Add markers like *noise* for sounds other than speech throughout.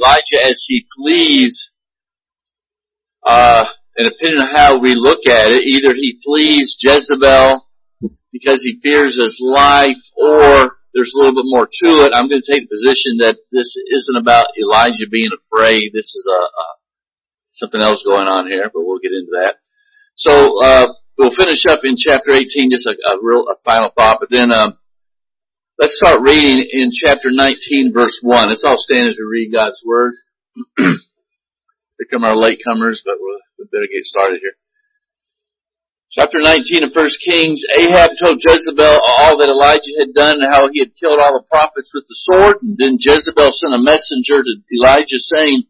Elijah as he flees, uh, and depending on how we look at it, either he flees Jezebel because he fears his life or there's a little bit more to it. I'm going to take the position that this isn't about Elijah being afraid. This is a, a something else going on here, but we'll get into that. So, uh, we'll finish up in chapter 18, just a, a real, a final thought, but then, um, let's start reading in chapter 19 verse 1. Let's all stand as we read God's Word. *clears throat* Here come our latecomers, but we'll, we better get started here. Chapter 19 of 1 Kings, Ahab told Jezebel all that Elijah had done and how he had killed all the prophets with the sword. And then Jezebel sent a messenger to Elijah saying,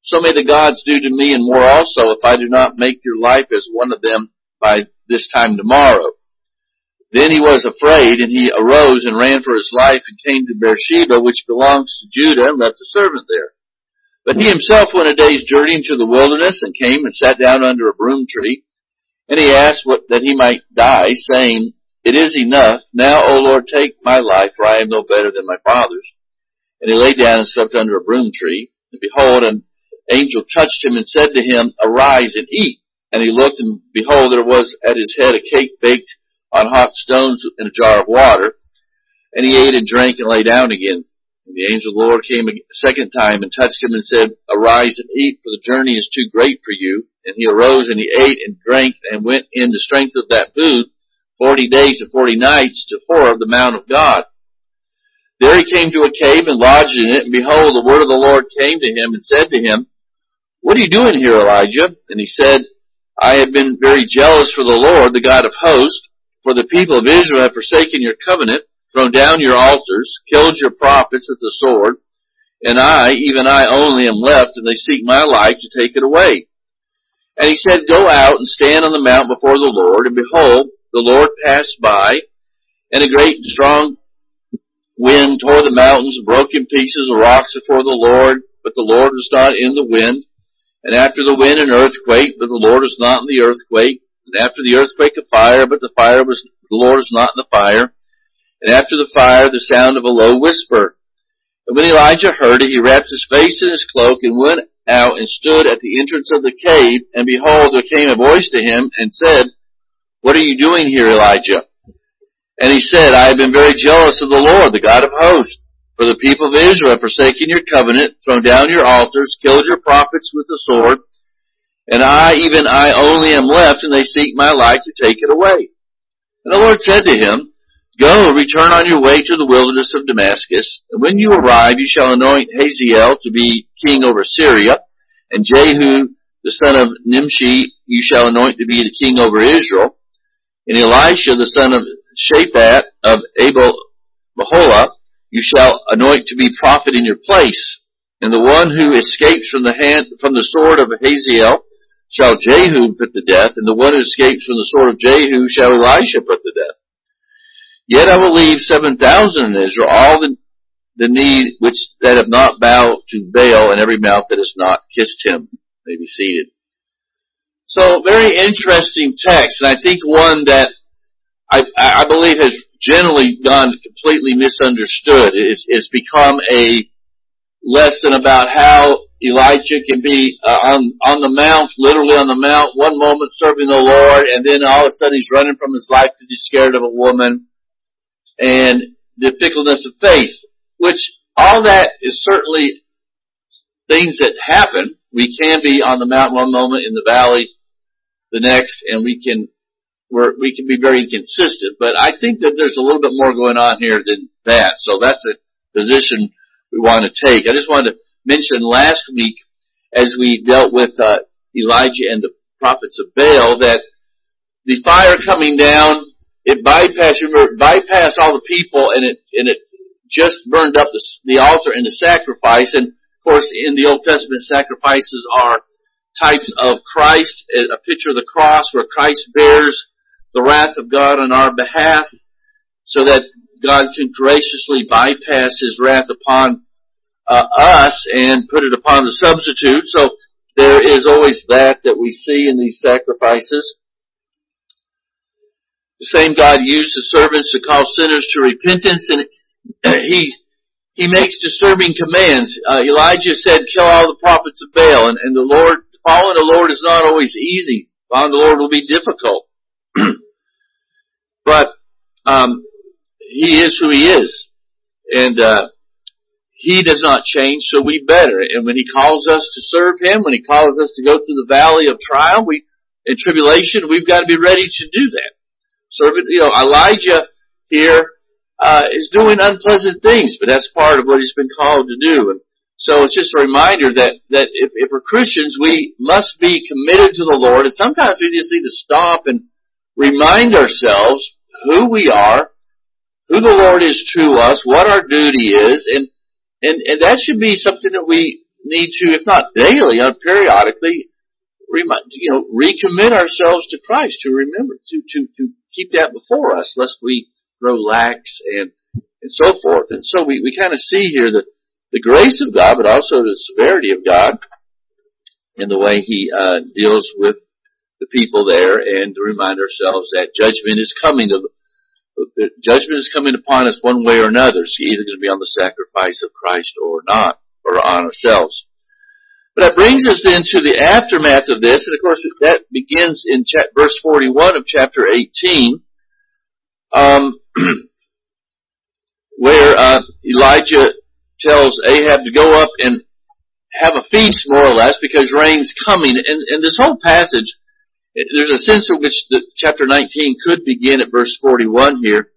so may the gods do to me and more also if I do not make your life as one of them by this time tomorrow. Then he was afraid and he arose and ran for his life and came to Beersheba, which belongs to Judah, and left a servant there. But he himself went a day's journey into the wilderness and came and sat down under a broom tree. And he asked what, that he might die, saying, It is enough. Now, O Lord, take my life, for I am no better than my father's. And he lay down and slept under a broom tree. And behold, an angel touched him and said to him, Arise and eat. And he looked, and behold, there was at his head a cake baked on hot stones in a jar of water. And he ate and drank and lay down again. And the angel of the Lord came a second time and touched him and said, Arise and eat, for the journey is too great for you. And he arose and he ate and drank and went in the strength of that food forty days and forty nights to Horeb, the Mount of God. There he came to a cave and lodged in it, and behold, the word of the Lord came to him and said to him, What are you doing here, Elijah? And he said, I have been very jealous for the Lord, the God of hosts, for the people of Israel have forsaken your covenant, thrown down your altars, killed your prophets with the sword, and I, even I only am left, and they seek my life to take it away. And he said, Go out and stand on the mount before the Lord, and behold, the Lord passed by, and a great and strong wind tore the mountains, broke in pieces the rocks before the Lord, but the Lord was not in the wind. And after the wind an earthquake, but the Lord was not in the earthquake. And after the earthquake a fire, but the fire was, the Lord was not in the fire. And after the fire the sound of a low whisper. And when Elijah heard it, he wrapped his face in his cloak and went out and stood at the entrance of the cave, and behold, there came a voice to him and said, What are you doing here, Elijah? And he said, I have been very jealous of the Lord, the God of hosts, for the people of Israel have forsaken your covenant, thrown down your altars, killed your prophets with the sword, and I, even I only am left, and they seek my life to take it away. And the Lord said to him, Go, return on your way to the wilderness of Damascus, and when you arrive, you shall anoint Hazael to be king over Syria, and Jehu, the son of Nimshi, you shall anoint to be the king over Israel, and Elisha, the son of Shaphat of Abel Mahola, you shall anoint to be prophet in your place. And the one who escapes from the hand, from the sword of Hazael shall Jehu put to death, and the one who escapes from the sword of Jehu shall Elisha put to death. Yet I will leave seven thousand in Israel, all the, the need which that have not bowed to Baal, and every mouth that has not kissed him may be seated. So very interesting text, and I think one that I, I believe has generally gone completely misunderstood. It's, it's become a lesson about how Elijah can be uh, on on the mount, literally on the mount, one moment serving the Lord, and then all of a sudden he's running from his life because he's scared of a woman and the fickleness of faith, which all that is certainly things that happen. We can be on the mount one moment, in the valley the next, and we can we're, we can be very inconsistent. But I think that there's a little bit more going on here than that. So that's the position we want to take. I just wanted to mention last week as we dealt with uh, Elijah and the prophets of Baal that the fire coming down it bypassed, remember, bypassed all the people and it, and it just burned up the, the altar and the sacrifice. And of course, in the Old Testament, sacrifices are types of Christ, a picture of the cross where Christ bears the wrath of God on our behalf so that God can graciously bypass His wrath upon uh, us and put it upon the substitute. So there is always that that we see in these sacrifices. The same God used the servants to call sinners to repentance and *clears throat* he he makes disturbing commands. Uh, Elijah said, kill all the prophets of Baal. And, and the Lord, following the Lord is not always easy. Following the Lord will be difficult. *clears throat* but, um, he is who he is. And, uh, he does not change, so we better. And when he calls us to serve him, when he calls us to go through the valley of trial, we, in tribulation, we've got to be ready to do that. Serve it, you know, Elijah here, uh, is doing unpleasant things, but that's part of what he's been called to do. And so it's just a reminder that, that if, if we're Christians, we must be committed to the Lord, and sometimes we just need to stop and remind ourselves who we are, who the Lord is to us, what our duty is, and, and, and that should be something that we need to, if not daily, uh, periodically, remind, you know, recommit ourselves to Christ, to remember, to, to, to keep that before us, lest we grow lax and, and so forth. And so we, we kind of see here that the grace of God, but also the severity of God in the way He uh, deals with the people there, and to remind ourselves that judgment is coming. The judgment is coming upon us one way or another. It's either going to be on the sacrifice of Christ or not, or on ourselves. But that brings us then to the aftermath of this, and of course that begins in verse 41 of chapter 18 um, *clears throat* where uh, Elijah tells Ahab to go up and have a feast, more or less, because rain's coming. And, and this whole passage, there's a sense in which the chapter 19 could begin at verse 41 here.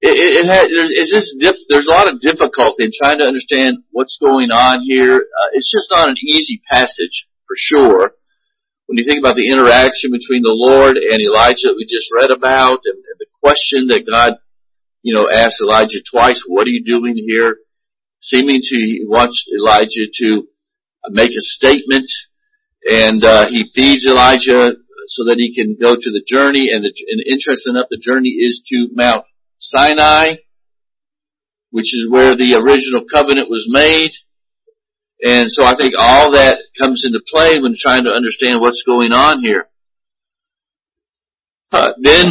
It, it, it has, there's, just dip, there's a lot of difficulty in trying to understand what's going on here. Uh, it's just not an easy passage, for sure. When you think about the interaction between the Lord and Elijah that we just read about, and, and the question that God, you know, asked Elijah twice, what are you doing here? Seeming to, he wants Elijah to make a statement, and uh, he feeds Elijah so that he can go to the journey, and, the, and interesting enough, the journey is to Mount Sinai, which is where the original covenant was made. And so I think all that comes into play when trying to understand what's going on here. Uh, then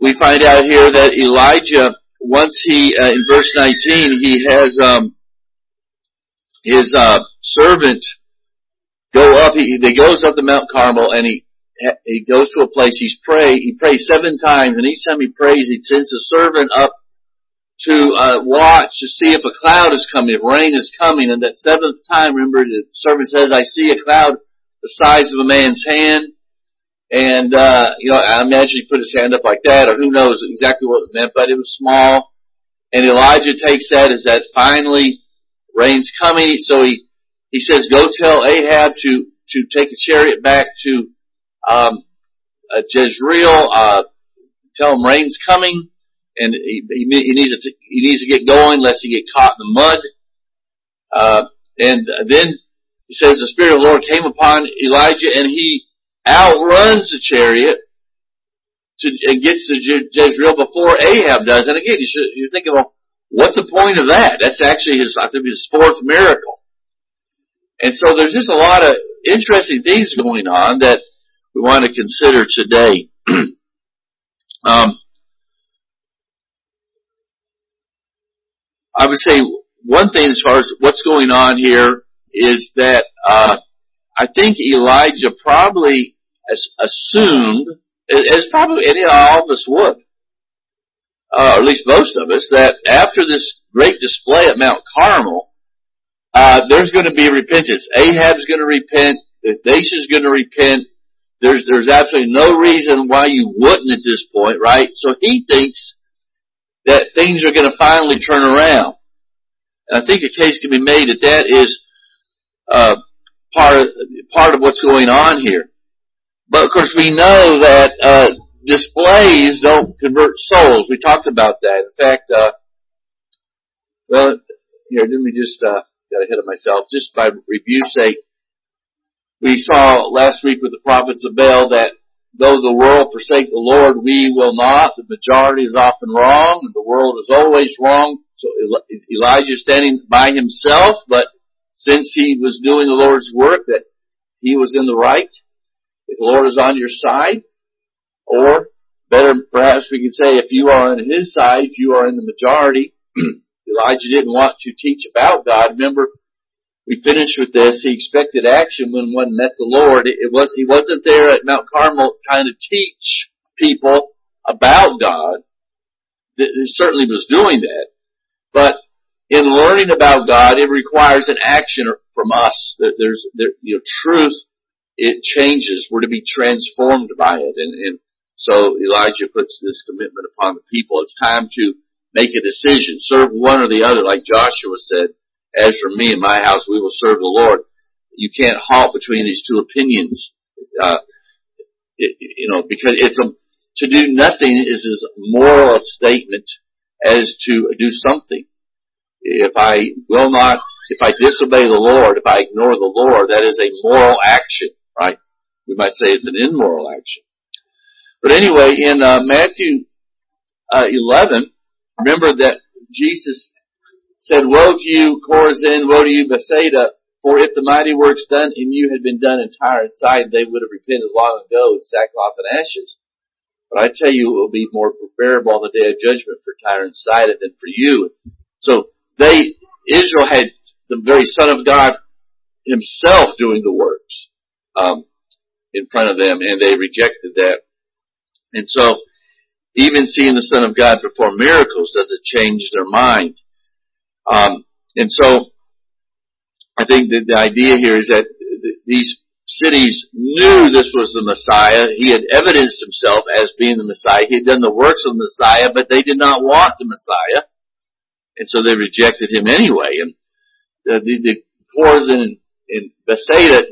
we find out here that Elijah, once he, uh, in verse 19, he has, um, his, uh, servant go up, he, he goes up the Mount Carmel and he, he goes to a place, he's pray, he prays seven times and each time he prays, he sends a servant up to, uh, watch to see if a cloud is coming, if rain is coming and that seventh time, remember the servant says, I see a cloud the size of a man's hand and, uh, you know, I imagine he put his hand up like that, or who knows exactly what it meant, but it was small. And Elijah takes that as that finally rain's coming. So he, he says, go tell Ahab to, to take a chariot back to, um, uh, Jezreel, uh, tell him rain's coming, and he, he, he needs to, he needs to get going lest he get caught in the mud. Uh, and then he says the Spirit of the Lord came upon Elijah and he outruns the chariot to, and gets to Jezreel before Ahab does. And again, you should, you're thinking, well, what's the point of that? That's actually his, I think his fourth miracle. And so there's just a lot of interesting things going on that we want to consider today. *clears throat* um, I would say one thing as far as what's going on here is that uh, I think Elijah probably assumed, as probably any all of us would, uh, or at least most of us, that after this great display at Mount Carmel, uh, there's going to be repentance. Ahab's going to repent. Nation's going to repent. There's there's absolutely no reason why you wouldn't at this point, right? So he thinks that things are going to finally turn around. And I think a case can be made that that is uh, part of, part of what's going on here. But of course, we know that uh, displays don't convert souls. We talked about that. In fact, uh, well, here, didn't we just uh, got ahead of myself? Just by review sake, we saw last week with the prophets of Baal that though the world forsake the Lord, we will not. The majority is often wrong, the world is always wrong. So Elijah is standing by himself, but since he was doing the Lord's work, that he was in the right. If the Lord is on your side, or better, perhaps we could say, if you are on his side, you are in the majority, *clears throat* Elijah didn't want to teach about God. Remember, we finished with this. He expected action when one met the Lord. It was, he wasn't there at Mount Carmel trying to teach people about God. He certainly was doing that. But in learning about God, it requires an action from us. There's, there, you know, truth, it changes. We're to be transformed by it. And, and so Elijah puts this commitment upon the people. It's time to make a decision. Serve one or the other, like Joshua said. As for me and my house, we will serve the Lord. You can't halt between these two opinions. Uh, it, you know, because it's a, to do nothing is as moral a statement as to do something. If I will not, if I disobey the Lord, if I ignore the Lord, that is a moral action, right? We might say it's an immoral action. But anyway, in uh, Matthew uh, 11, remember that Jesus said, Woe to you, Chorazin, woe to you, Bethsaida, for if the mighty works done in you had been done in Tyre and Sidon, they would have repented long ago in sackcloth and ashes. But I tell you, it will be more preferable on the day of judgment for Tyre and Sidon than for you. So they, Israel had the very Son of God himself doing the works, um, in front of them, and they rejected that. And so, even seeing the Son of God perform miracles doesn't change their mind. Um, and so, I think that the idea here is that these cities knew this was the Messiah. He had evidenced himself as being the Messiah. He had done the works of the Messiah, but they did not want the Messiah. And so they rejected him anyway. And the, the, the Chorazin and, and Bethsaida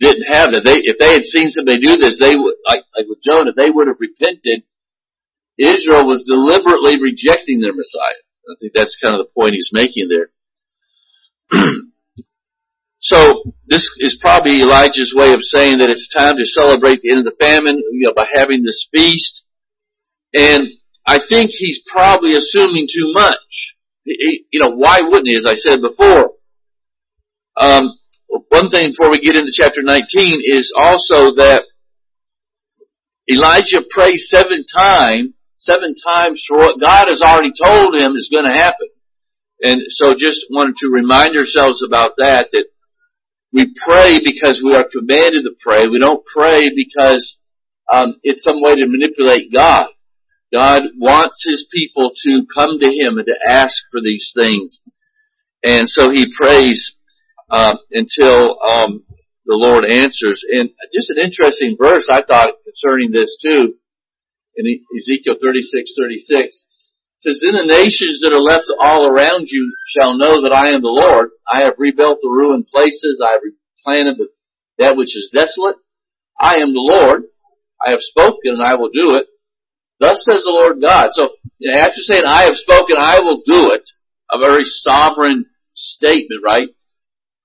didn't have that. They, if they had seen somebody do this, they would, like, like with Jonah, they would have repented. Israel was deliberately rejecting their Messiah. I think that's kind of the point he's making there. *clears throat* so this is probably Elijah's way of saying that it's time to celebrate the end of the famine, you know, by having this feast. And I think he's probably assuming too much. He, you know, why wouldn't he, as I said before? Um, one thing before we get into chapter 19 is also that Elijah prays seven times, seven times for what God has already told him is going to happen. And so just wanted to remind ourselves about that, that we pray because we are commanded to pray. We don't pray because um, it's some way to manipulate God. God wants His people to come to Him and to ask for these things. And so He prays uh, until um, the Lord answers. And just an interesting verse I thought concerning this too, in Ezekiel 36, 36. says, Then the nations that are left all around you shall know that I am the Lord. I have rebuilt the ruined places. I have replanted that which is desolate. I am the Lord. I have spoken and I will do it. Thus says the Lord God. So after saying, I have spoken, I will do it, a very sovereign statement, right?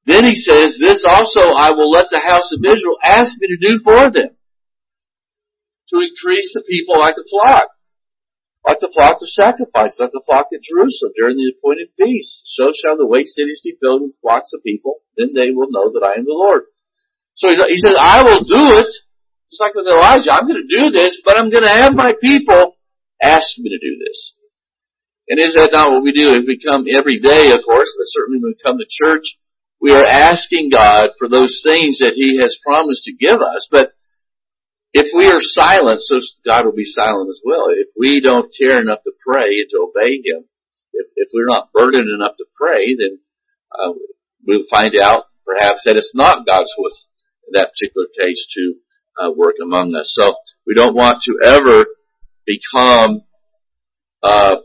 Then he says, this also I will let the house of Israel ask me to do for them. To increase the people like a flock. Like the flock of sacrifice, like the flock at Jerusalem during the appointed feast. So shall the waste cities be filled with flocks of people. Then they will know that I am the Lord. So he says, I will do it just like with Elijah, I'm going to do this, but I'm going to have my people ask me to do this. And is that not what we do? If we come every day, of course, but certainly when we come to church, we are asking God for those things that He has promised to give us. But if we are silent, so God will be silent as well. If we don't care enough to pray and to obey Him, if, if we're not burdened enough to pray, then uh, we'll find out perhaps that it's not God's will in that particular case to uh, work among us. So we don't want to ever become uh,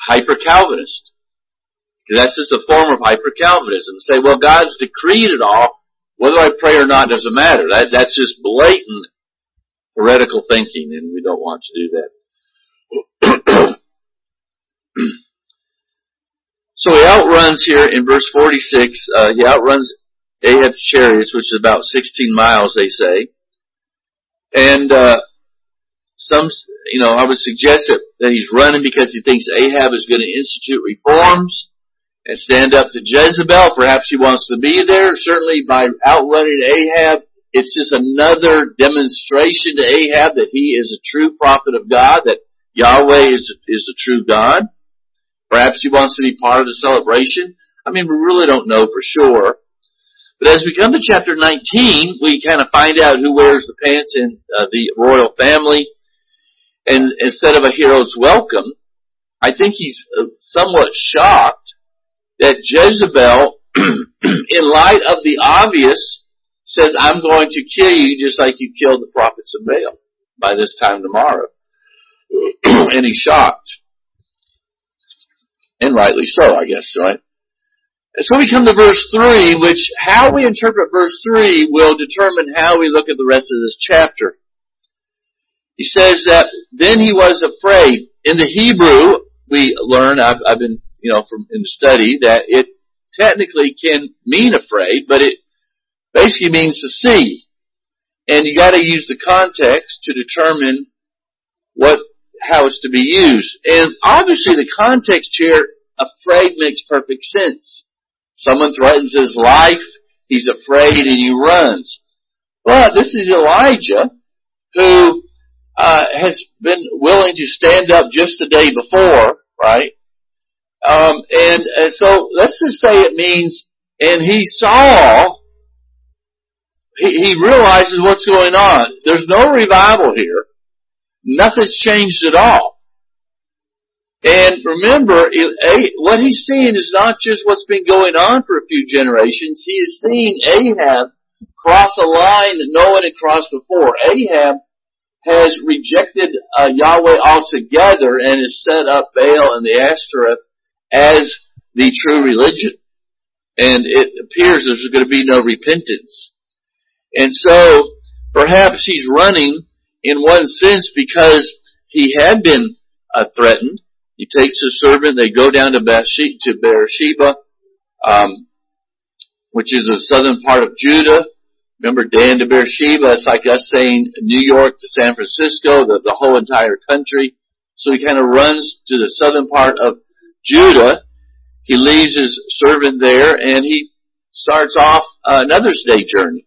hyper Calvinist. That's just a form of hyper Calvinism. Say, well, God's decreed it all. Whether I pray or not doesn't matter. That, that's just blatant heretical thinking, and we don't want to do that. *clears throat* so he outruns here in verse 46, uh, he outruns Ahab's chariots, which is about 16 miles, they say. And, uh, some, you know, I would suggest that, that he's running because he thinks Ahab is going to institute reforms and stand up to Jezebel. Perhaps he wants to be there. Certainly by outrunning Ahab, it's just another demonstration to Ahab that he is a true prophet of God, that Yahweh is, is a true God. Perhaps he wants to be part of the celebration. I mean, we really don't know for sure. But as we come to chapter 19, we kind of find out who wears the pants in uh, the royal family. And instead of a hero's welcome, I think he's uh, somewhat shocked that Jezebel, *clears throat* in light of the obvious, says, I'm going to kill you just like you killed the prophets of Baal by this time tomorrow. *clears throat* and he's shocked. And rightly so, I guess, right? And so we come to verse 3, which how we interpret verse 3 will determine how we look at the rest of this chapter. He says that then he was afraid. In the Hebrew, we learn, I've, I've been, you know, from in the study, that it technically can mean afraid, but it basically means to see. And you gotta use the context to determine what, how it's to be used. And obviously the context here, afraid makes perfect sense. Someone threatens his life, he's afraid and he runs. But this is Elijah who uh, has been willing to stand up just the day before, right? Um, and, and so let's just say it means, and he saw, he, he realizes what's going on. There's no revival here. Nothing's changed at all. And remember, what he's seeing is not just what's been going on for a few generations. He is seeing Ahab cross a line that no one had crossed before. Ahab has rejected uh, Yahweh altogether and has set up Baal and the Ashtoreth as the true religion. And it appears there's going to be no repentance. And so, perhaps he's running in one sense because he had been uh, threatened. He takes his servant, they go down to Beersheba, to Beersheba um, which is the southern part of Judah, Remember Dan to Beersheba, it's like us saying New York to San Francisco, the, the whole entire country. So he kind of runs to the southern part of Judah. He leaves his servant there and he starts off another day journey.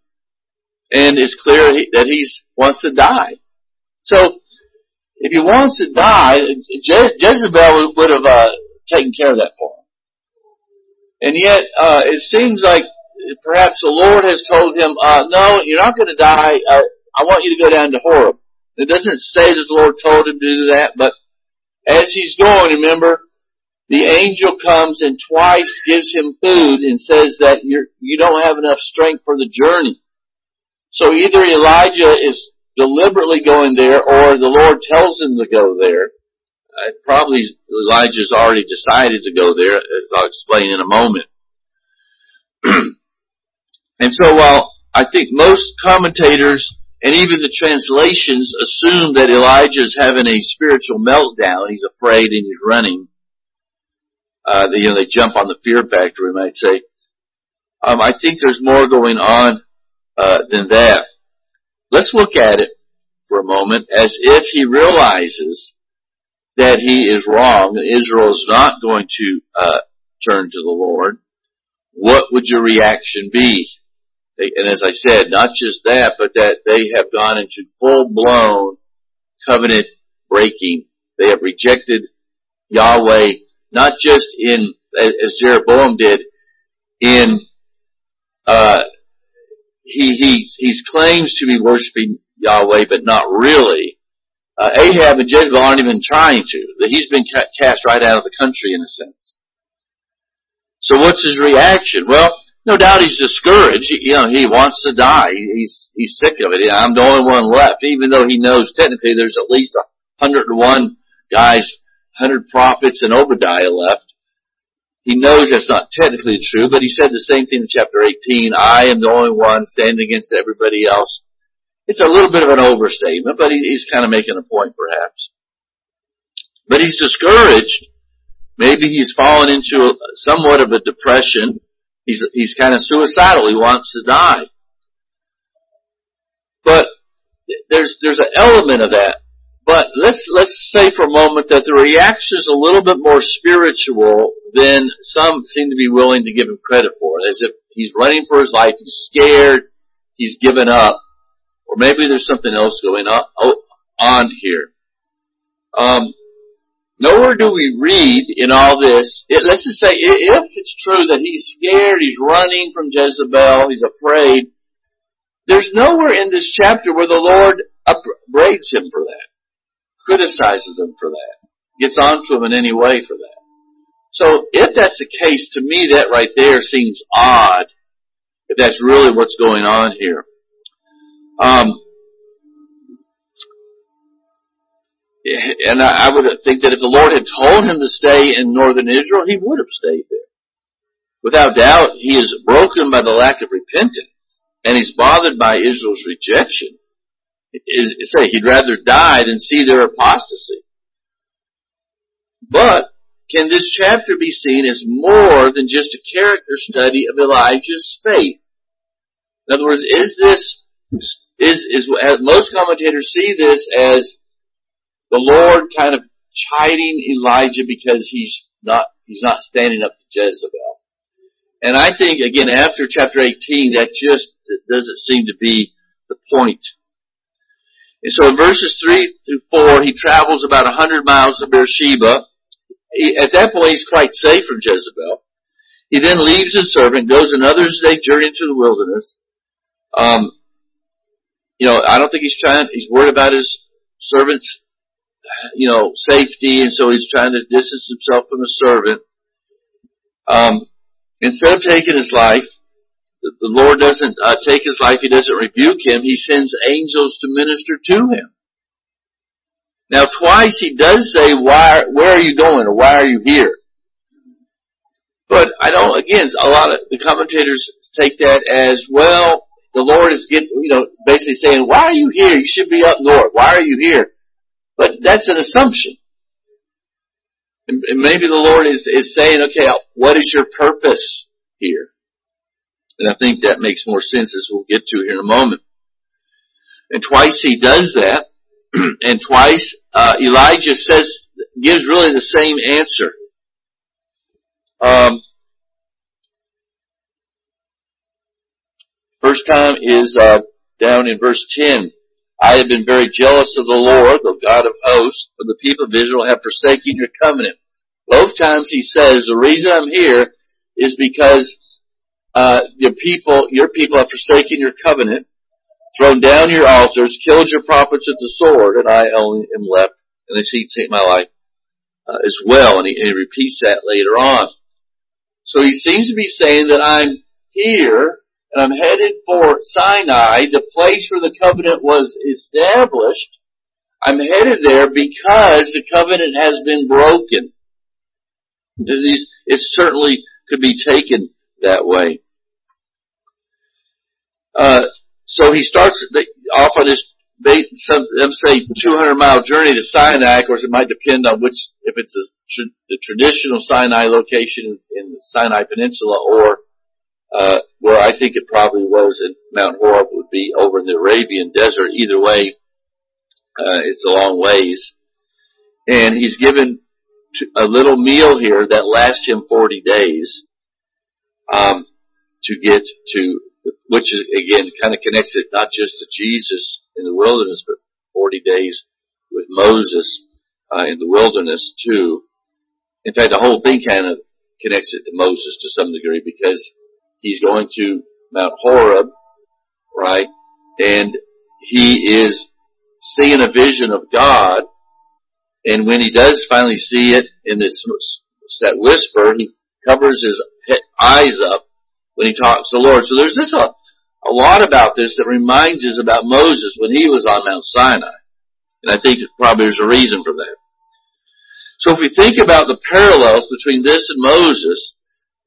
And it's clear that he wants to die. So, if he wants to die, Je- Jezebel would have uh, taken care of that for him. And yet, uh, it seems like perhaps the Lord has told him, uh, no, you're not going to die. Uh, I want you to go down to Horeb. It doesn't say that the Lord told him to do that, but as he's going, remember, the angel comes and twice gives him food and says that you're, you don't have enough strength for the journey. So either Elijah is deliberately going there or the Lord tells him to go there. Uh, probably Elijah's already decided to go there, as I'll explain in a moment. *clears throat* And so while I think most commentators and even the translations assume that Elijah is having a spiritual meltdown, he's afraid and he's running, uh, they, you know, they jump on the fear factor, we might say. Um, I think there's more going on uh, than that. Let's look at it for a moment as if he realizes that he is wrong, Israel is not going to uh, turn to the Lord. What would your reaction be? And as I said, not just that, but that they have gone into full blown covenant breaking. They have rejected Yahweh, not just in, as Jeroboam did, in, uh, he, he, he claims to be worshiping Yahweh, but not really. Uh, Ahab and Jezebel aren't even trying to. He's been cast right out of the country in a sense. So what's his reaction? Well, no doubt he's discouraged. You know, he wants to die. He's he's sick of it. I'm the only one left, even though he knows technically there's at least a hundred and one guys, hundred prophets, and Obadiah left. He knows that's not technically true, but he said the same thing in chapter 18. I am the only one standing against everybody else. It's a little bit of an overstatement, but he's kind of making a point perhaps. But he's discouraged. Maybe he's fallen into somewhat of a depression He's, he's kind of suicidal. He wants to die. But there's, there's an element of that. But let's, let's say for a moment that the reaction is a little bit more spiritual than some seem to be willing to give him credit for. As if he's running for his life, he's scared, he's given up, or maybe there's something else going on, here. Um, nowhere do we read in all this, it, let's just say, if it's true that he's scared, he's running from Jezebel, he's afraid, there's nowhere in this chapter where the Lord upbraids him for that, criticizes him for that, gets onto him in any way for that. So if that's the case, to me that right there seems odd, if that's really what's going on here. Um, and I, would think that if the Lord had told him to stay in northern Israel, he would have stayed there. Without doubt, he is broken by the lack of repentance and he's bothered by Israel's rejection, is, say he'd rather die than see their apostasy. But can this chapter be seen as more than just a character study of Elijah's faith? In other words, is this is is most commentators see this as the Lord kind of chiding Elijah because he's not he's not standing up to Jezebel. And I think again after chapter 18 that just doesn't seem to be the point. And so in verses 3 through 4 he travels about 100 miles to Beersheba. He, at that point he's quite safe from Jezebel. He then leaves his servant, goes another day's journey into the wilderness. Um, you know, I don't think he's trying, he's worried about his servant's, you know, safety, and so he's trying to distance himself from the servant. Um, Instead of taking his life, the Lord doesn't uh, take his life. He doesn't rebuke him. He sends angels to minister to him. Now, twice he does say, "Why? Where are you going? Or why are you here?" But I don't. Again, a lot of the commentators take that as well. The Lord is getting, you know, basically saying, "Why are you here? You should be up north. Why are you here?" But that's an assumption. And, maybe the Lord is, is saying, okay, what is your purpose here? And I think that makes more sense as we'll get to here in a moment. And twice he does that, *clears throat* and twice uh, Elijah says gives really the same answer. Um, first time is uh, down in verse ten. I have been very jealous of the Lord, the God of hosts, for the people of Israel have forsaken your covenant. Both times he says, the reason I'm here is because uh, your people, your people have forsaken your covenant, thrown down your altars, killed your prophets with the sword, and I only am left, and they see take my life uh, as well. And he, and he repeats that later on. So he seems to be saying that I'm here and I'm headed for Sinai, the place where the covenant was established. I'm headed there because the covenant has been broken. It certainly could be taken that way. Uh, so he starts off on this, some say 200 mile journey to Sinai. Of course, it might depend on which, if it's the traditional Sinai location in the Sinai Peninsula or uh, where I think it probably was in Mount Horeb would be over in the Arabian desert. Either way, uh, it's a long ways. And he's given a little meal here that lasts him 40 days, um, to get to, which is, again, kind of connects it not just to Jesus in the wilderness, but 40 days with Moses, uh, in the wilderness too. In fact, the whole thing kind of connects it to Moses to some degree because he's going to Mount Horeb, right? And he is seeing a vision of God. And when he does finally see it in this, that whisper, he covers his eyes up when he talks to the Lord. So there's this a, a lot about this that reminds us about Moses when he was on Mount Sinai. And I think probably there's a reason for that. So if we think about the parallels between this and Moses,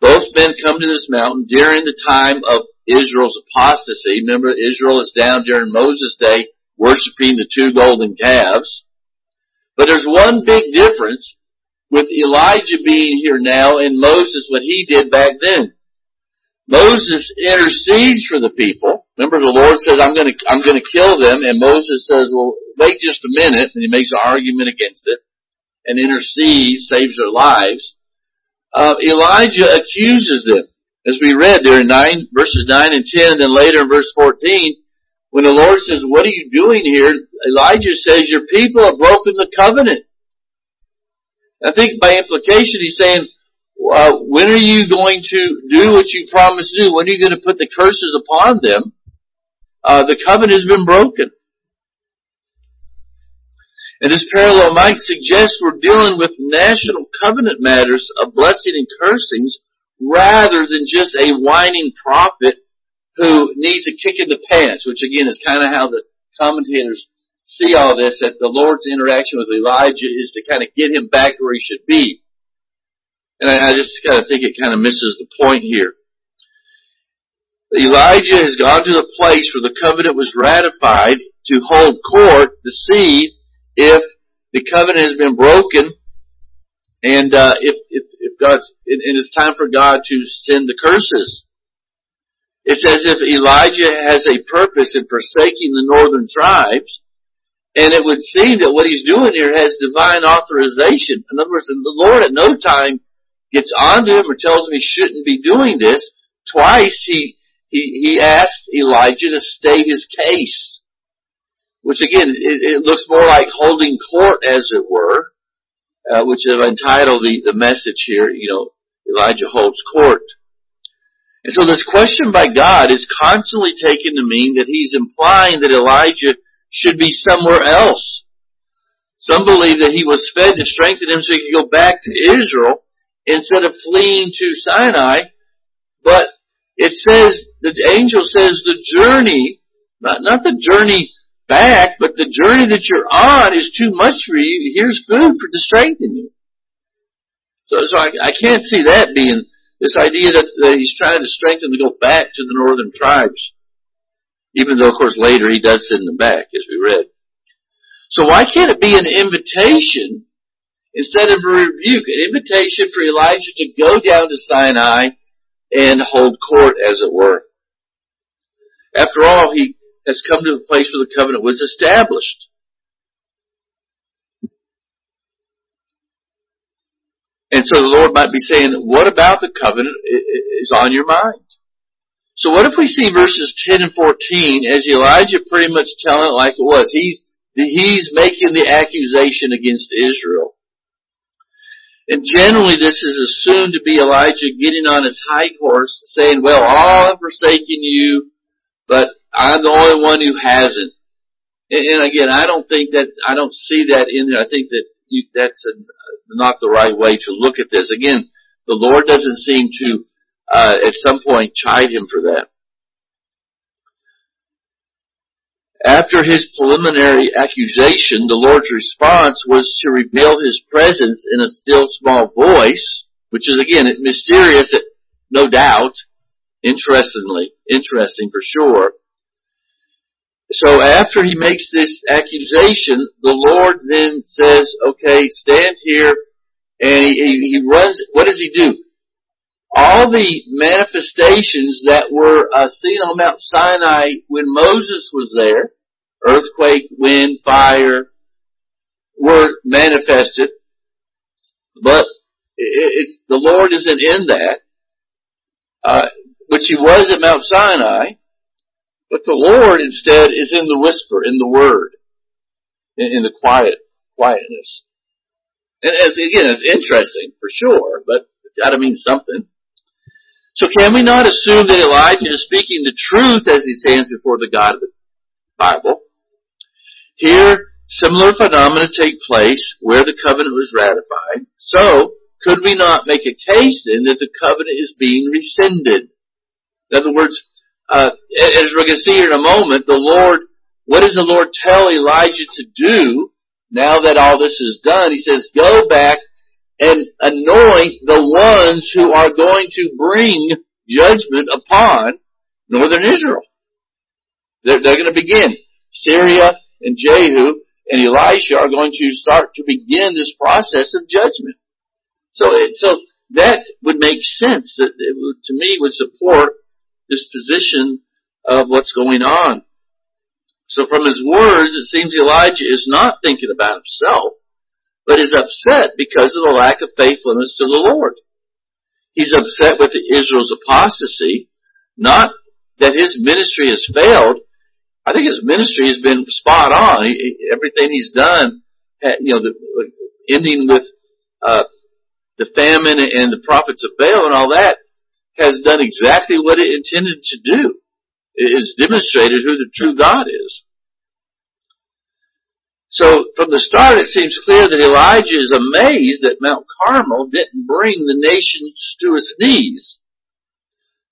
both men come to this mountain during the time of Israel's apostasy. Remember, Israel is down during Moses' day worshiping the two golden calves. But there's one big difference with Elijah being here now and Moses, what he did back then. Moses intercedes for the people. Remember the Lord says, I'm gonna, I'm gonna kill them, and Moses says, well, wait just a minute, and he makes an argument against it, and intercedes, saves their lives uh, Elijah accuses them. As we read there in nine, verses 9 and 10, and then later in verse 14, when the Lord says, what are you doing here? Elijah says, your people have broken the covenant. I think by implication he's saying, uh, when are you going to do what you promised to do? When are you going to put the curses upon them? Uh, the covenant has been broken. And this parallel might suggest we're dealing with national covenant matters of blessing and cursings rather than just a whining prophet who needs a kick in the pants, which again is kind of how the commentators see all this, that the Lord's interaction with Elijah is to kind of get him back where he should be. And I, I just kind of think it kind of misses the point here. Elijah has gone to the place where the covenant was ratified to hold court to see if the covenant has been broken and uh, if, if, if God's, and it's time for God to send the curses. It's as if Elijah has a purpose in forsaking the northern tribes, and it would seem that what he's doing here has divine authorization. In other words, the Lord at no time gets onto him or tells him he shouldn't be doing this. Twice he, he, he asked Elijah to state his case. Which again, it, it looks more like holding court as it were, uh, which I've entitled the, the message here, you know, Elijah holds court. And so this question by God is constantly taken to mean that he's implying that Elijah should be somewhere else. Some believe that he was fed to strengthen him so he could go back to Israel instead of fleeing to Sinai. But it says, the angel says the journey, not, not the journey back, but the journey that you're on is too much for you. Here's food for to strengthen you. So, so I, I can't see that being this idea that, that he's trying to strengthen to go back to the northern tribes. Even though, of course, later he does send them back, as we read. So why can't it be an invitation instead of a rebuke? An invitation for Elijah to go down to Sinai and hold court, as it were. After all, he has come to the place where the covenant was established. And so the Lord might be saying, what about the covenant is on your mind? So what if we see verses 10 and 14 as Elijah pretty much telling it like it was? He's, he's making the accusation against Israel. And generally this is assumed to be Elijah getting on his high horse saying, well, have forsaken you, but I'm the only one who hasn't. And, and again, I don't think that, I don't see that in there. I think that you, that's a, not the right way to look at this. Again, the Lord doesn't seem to, uh, at some point chide him for that. After his preliminary accusation, the Lord's response was to reveal his presence in a still small voice, which is again mysterious, no doubt, interestingly, interesting for sure. So after he makes this accusation, the Lord then says, okay, stand here, and he, he, runs, what does he do? All the manifestations that were uh, seen on Mount Sinai when Moses was there, earthquake, wind, fire, were manifested, but it's, the Lord isn't in that, uh, which he was at Mount Sinai, but the Lord instead is in the whisper, in the word, in, in the quiet, quietness. And as, again, it's interesting for sure, but it's gotta mean something. So can we not assume that Elijah is speaking the truth as he stands before the God of the Bible? Here, similar phenomena take place where the covenant was ratified. So, could we not make a case then that the covenant is being rescinded? In other words, uh, as we're going to see here in a moment, the Lord, what does the Lord tell Elijah to do now that all this is done? He says, go back and anoint the ones who are going to bring judgment upon northern Israel. They're, they're going to begin. Syria and Jehu and Elisha are going to start to begin this process of judgment. So, it, so that would make sense. That it would, to me would support this position of what's going on. So from his words, it seems Elijah is not thinking about himself, but is upset because of the lack of faithfulness to the Lord. He's upset with Israel's apostasy, not that his ministry has failed. I think his ministry has been spot on. He, everything he's done, you know, the, ending with uh, the famine and the prophets of Baal and all that has done exactly what it intended to do. It has demonstrated who the true God is. So from the start it seems clear that Elijah is amazed that Mount Carmel didn't bring the nation to its knees.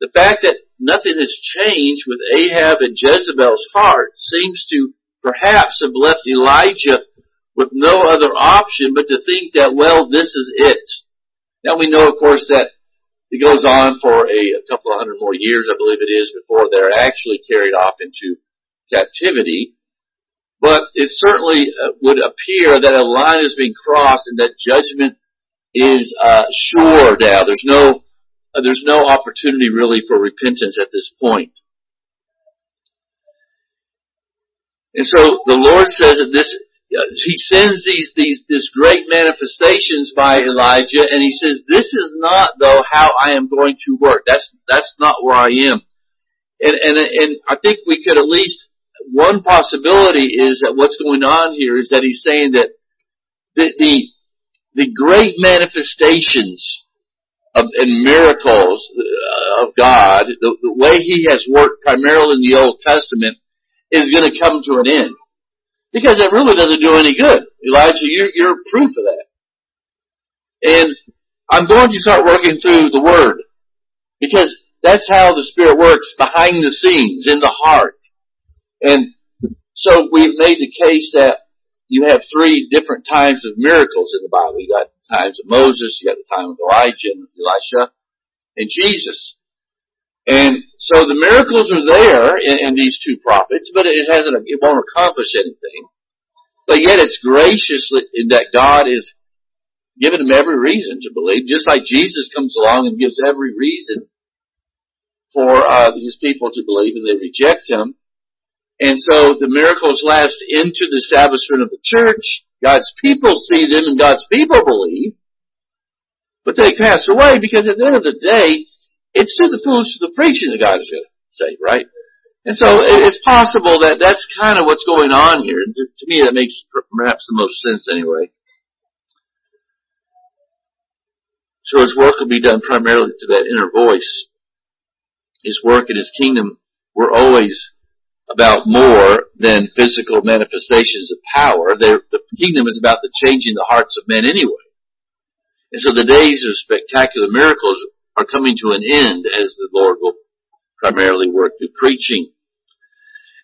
The fact that nothing has changed with Ahab and Jezebel's heart seems to perhaps have left Elijah with no other option but to think that, well, this is it. Now we know, of course, that it goes on for a, a couple of hundred more years, I believe it is, before they're actually carried off into captivity. But it certainly uh, would appear that a line is being crossed and that judgment is uh, sure now. There's no uh, there's no opportunity really for repentance at this point. And so the Lord says that this he sends these, these, this great manifestations by Elijah and he says, this is not though how I am going to work. That's, that's not where I am. And, and, and I think we could at least, one possibility is that what's going on here is that he's saying that the, the, the great manifestations of, and miracles uh, of God, the, the way he has worked primarily in the Old Testament is going to come to an end. Because it really doesn't do any good. Elijah, you're, you're proof of that. And I'm going to start working through the Word. Because that's how the Spirit works behind the scenes, in the heart. And so we've made the case that you have three different times of miracles in the Bible. You got the times of Moses, you got the time of Elijah and Elisha, and Jesus. And so the miracles are there in, in these two prophets, but it hasn't, it won't accomplish anything. But yet it's graciously that God is giving them every reason to believe, just like Jesus comes along and gives every reason for uh, his people to believe, and they reject him. And so the miracles last into the establishment of the church. God's people see them, and God's people believe, but they pass away because at the end of the day, it's to the foolish to the preaching that God is going to say, right? And so it's possible that that's kind of what's going on here. To me, that makes perhaps the most sense anyway. So his work will be done primarily through that inner voice. His work and his kingdom were always about more than physical manifestations of power. They're, the kingdom is about the changing the hearts of men anyway. And so the days of spectacular miracles are coming to an end as the Lord will primarily work through preaching.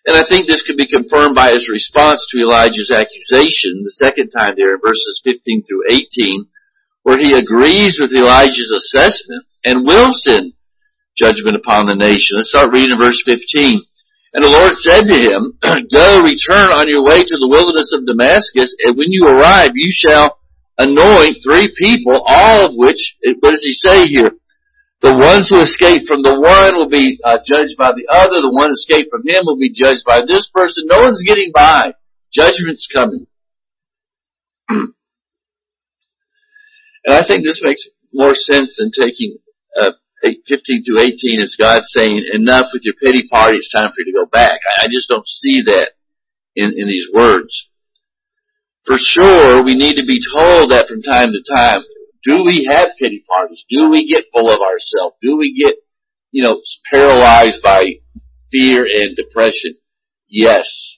And I think this could be confirmed by his response to Elijah's accusation the second time there in verses 15 through 18, where he agrees with Elijah's assessment and will send judgment upon the nation. Let's start reading in verse 15. And the Lord said to him, *clears throat* Go, return on your way to the wilderness of Damascus, and when you arrive, you shall anoint three people, all of which, what does he say here? The ones who escape from the one will be uh, judged by the other. The one escaped from him will be judged by this person. No one's getting by. Judgment's coming. *clears throat* and I think this makes more sense than taking uh, 15 to 18 is God saying, enough with your pity party, it's time for you to go back. I, I just don't see that in, in these words. For sure, we need to be told that from time to time. Do we have pity parties? Do we get full of ourselves? Do we get, you know, paralyzed by fear and depression? Yes.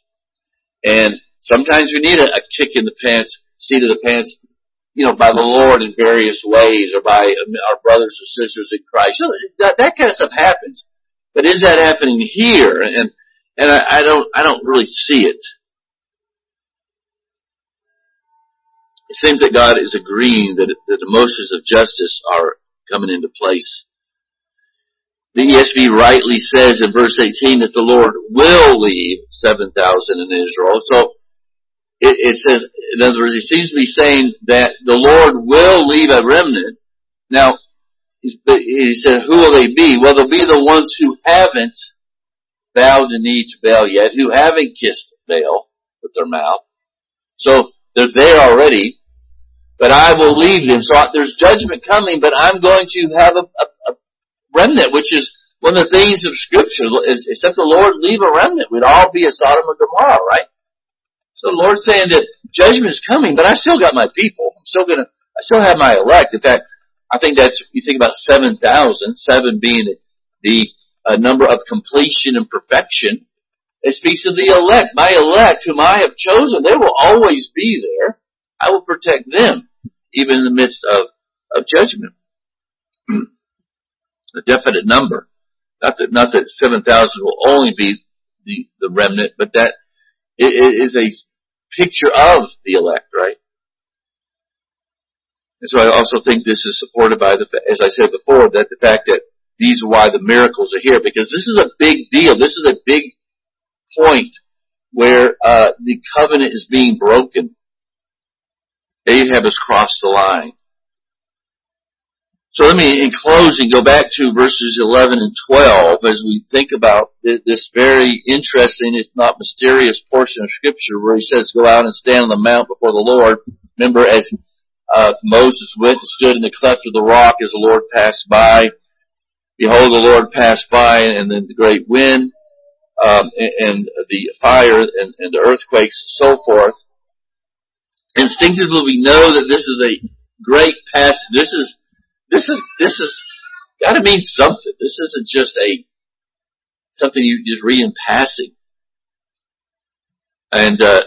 And sometimes we need a, a kick in the pants, seat of the pants, you know, by the Lord in various ways or by our brothers or sisters in Christ. That, that kind of stuff happens. But is that happening here? And, and I, I don't, I don't really see it. It seems that God is agreeing that, that the motions of justice are coming into place. The ESV rightly says in verse 18 that the Lord will leave 7,000 in Israel. So it, it, says, in other words, he seems to be saying that the Lord will leave a remnant. Now, he said, who will they be? Well, they'll be the ones who haven't bowed the knee to Baal yet, who haven't kissed Baal with their mouth. So they're there already, but I will leave them. So there's judgment coming, but I'm going to have a, a, a remnant, which is one of the things of scripture. Is, except the Lord leave a remnant, we'd all be a Sodom and Gomorrah, right? So the Lord's saying that judgment is coming, but I still got my people. I'm still gonna, I still have my elect. In fact, I think that's, you think about 7,000, 7 being the uh, number of completion and perfection. It speaks of the elect. My elect, whom I have chosen, they will always be there. I will protect them, even in the midst of, of judgment. *clears throat* a definite number. Not that, not that 7,000 will only be the, the remnant, but that it, it is a picture of the elect, right? And so I also think this is supported by the, as I said before, that the fact that these are why the miracles are here, because this is a big deal. This is a big point where uh, the covenant is being broken. Ahab has crossed the line. So let me, in closing, go back to verses 11 and 12 as we think about this very interesting, if not mysterious portion of scripture where he says, go out and stand on the mount before the Lord. Remember as uh, Moses went and stood in the cleft of the rock as the Lord passed by. Behold, the Lord passed by and then the great wind, um, and, and, the fire and, and the earthquakes and so forth. Instinctively we know that this is a great passage. This is this is, this is gotta mean something. This isn't just a, something you just read in passing. And, uh,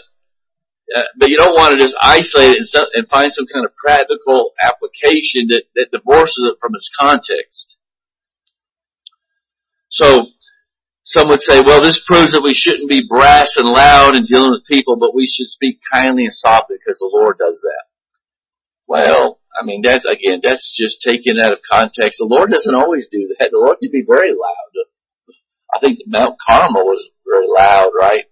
uh, but you don't want to just isolate it and, some, and find some kind of practical application that, that divorces it from its context. So, some would say, well, this proves that we shouldn't be brass and loud in dealing with people, but we should speak kindly and softly because the Lord does that. Well, I mean, that again, that's just taken out of context. The Lord doesn't always do that. The Lord can be very loud. I think Mount Carmel was very loud, right?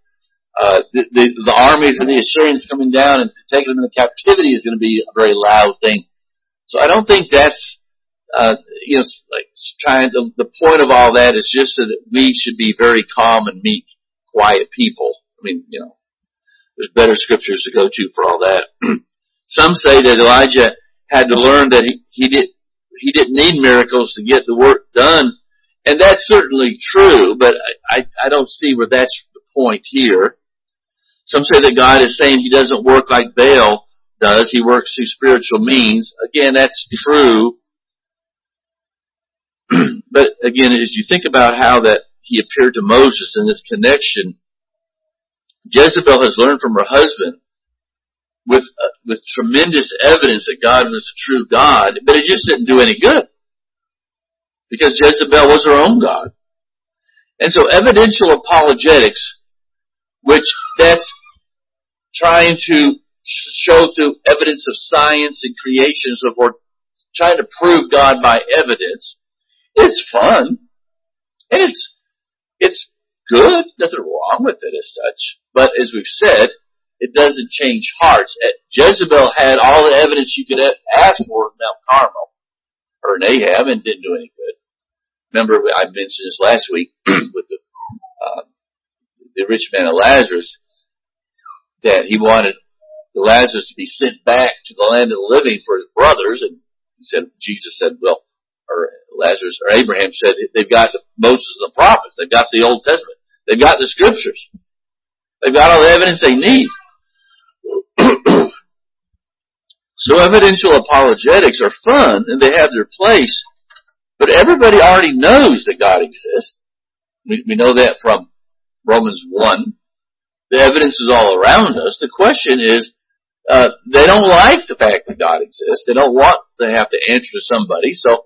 Uh, the, the, the armies and the Assyrians coming down and taking them into captivity is going to be a very loud thing. So I don't think that's, uh, you know, like trying to, the point of all that is just that we should be very calm and meek, quiet people. I mean, you know, there's better scriptures to go to for all that. *clears throat* Some say that Elijah had to learn that he, he did he didn't need miracles to get the work done, and that's certainly true. But I, I, I don't see where that's the point here. Some say that God is saying He doesn't work like Baal does; He works through spiritual means. Again, that's true. *clears throat* but again, as you think about how that He appeared to Moses in this connection, Jezebel has learned from her husband with uh, with tremendous evidence that God was a true God, but it just didn't do any good because Jezebel was her own God. And so evidential apologetics, which that's trying to show through evidence of science and creations of or trying to prove God by evidence, it's fun. And it's, it's good. Nothing wrong with it as such. But as we've said, it doesn't change hearts. Jezebel had all the evidence you could ask for at Mount Carmel, or in Ahab, and didn't do any good. Remember, I mentioned this last week *clears throat* with the, uh, the rich man of Lazarus, that he wanted Lazarus to be sent back to the land of the living for his brothers, and he said, Jesus said, well, or Lazarus, or Abraham said, they've got the, Moses and the prophets, they've got the Old Testament, they've got the scriptures, they've got all the evidence they need. So evidential apologetics are fun and they have their place, but everybody already knows that God exists. We, we know that from Romans 1. The evidence is all around us. The question is, uh, they don't like the fact that God exists. They don't want to have to answer to somebody. So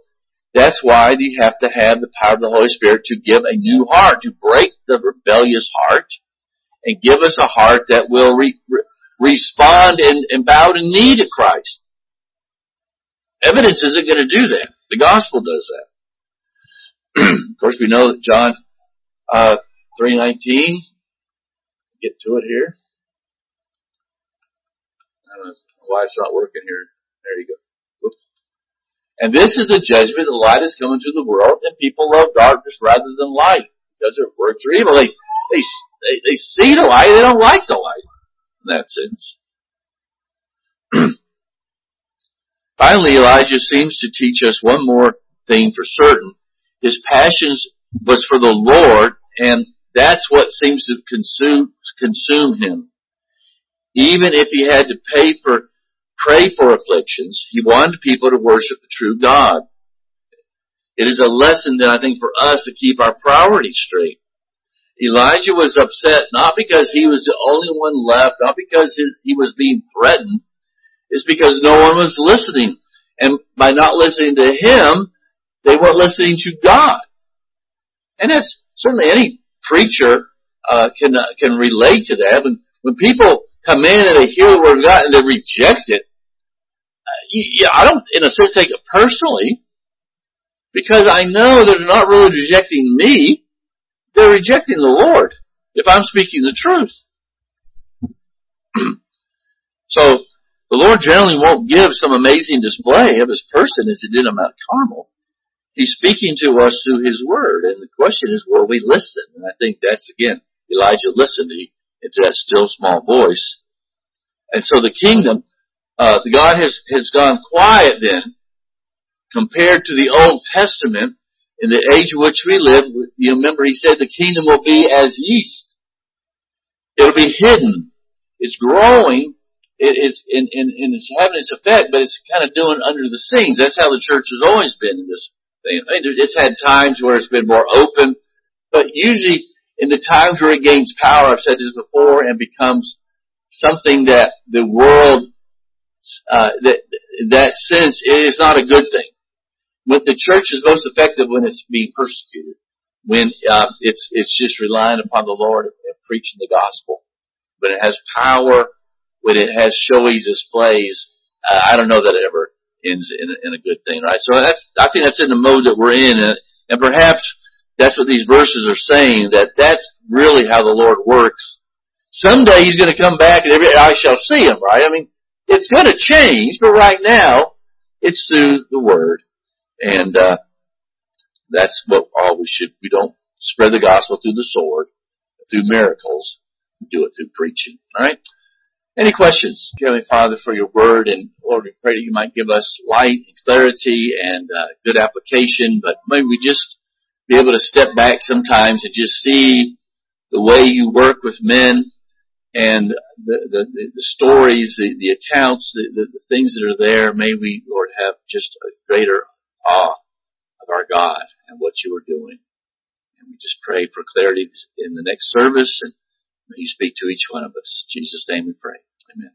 that's why you have to have the power of the Holy Spirit to give a new heart, to break the rebellious heart and give us a heart that will re, re, respond and, and bow to knee to Christ. Evidence isn't going to do that. The gospel does that. *clears throat* of course, we know that John uh, 3.19, get to it here. I don't know why it's not working here. There you go. And this is the judgment. The light is coming to the world, and people love darkness rather than light because their works are evil. They, they, they see the light, they don't like the light in that sense. *clears throat* Finally, Elijah seems to teach us one more thing for certain. His passions was for the Lord, and that's what seems to consume, consume him. Even if he had to pay for pray for afflictions. He wanted people to worship the true God. It is a lesson that I think for us to keep our priorities straight. Elijah was upset not because he was the only one left, not because his, he was being threatened. It's because no one was listening. And by not listening to him, they weren't listening to God. And that's certainly any preacher uh, can uh, can relate to that. When when people come in and they hear the word of God and they reject it, uh, I don't in a sense take it personally because I know they're not really rejecting me; they're rejecting the Lord. If I'm speaking the truth, *clears throat* so the Lord generally won't give some amazing display of His person as He did on Mount Carmel. He's speaking to us through His Word, and the question is, will we listen? And I think that's again, Elijah listened to that still small voice. And so the kingdom, uh, God has, has gone quiet then, compared to the Old Testament, in the age in which we live, you remember he said the kingdom will be as yeast. It'll be hidden. It's growing. It is, and, and, and it's having its effect, but it's kind of doing under the scenes. That's how the church has always been in this it's had times where it's been more open, but usually in the times where it gains power, I've said this before, and becomes something that the world, uh, that, that sense it is not a good thing. But the church is most effective when it's being persecuted, when uh, it's it's just relying upon the Lord and preaching the gospel. When it has power, when it has showy displays, uh, I don't know that it ever ends in a, in a good thing, right? So that's, I think that's in the mode that we're in, and, and perhaps that's what these verses are saying, that that's really how the Lord works. Someday He's going to come back and every eye shall see Him, right? I mean, it's going to change, but right now, it's through the Word. And, uh, that's what all we should, we don't spread the gospel through the sword, through miracles, we do it through preaching, alright? Any questions, Heavenly Father, for your word? And Lord, we pray that you might give us light and clarity and uh, good application, but maybe we just be able to step back sometimes and just see the way you work with men and the, the, the stories, the, the accounts, the, the, the things that are there. May we, Lord, have just a greater awe of our God and what you are doing. And we just pray for clarity in the next service and May you speak to each one of us. In Jesus' name we pray. Amen.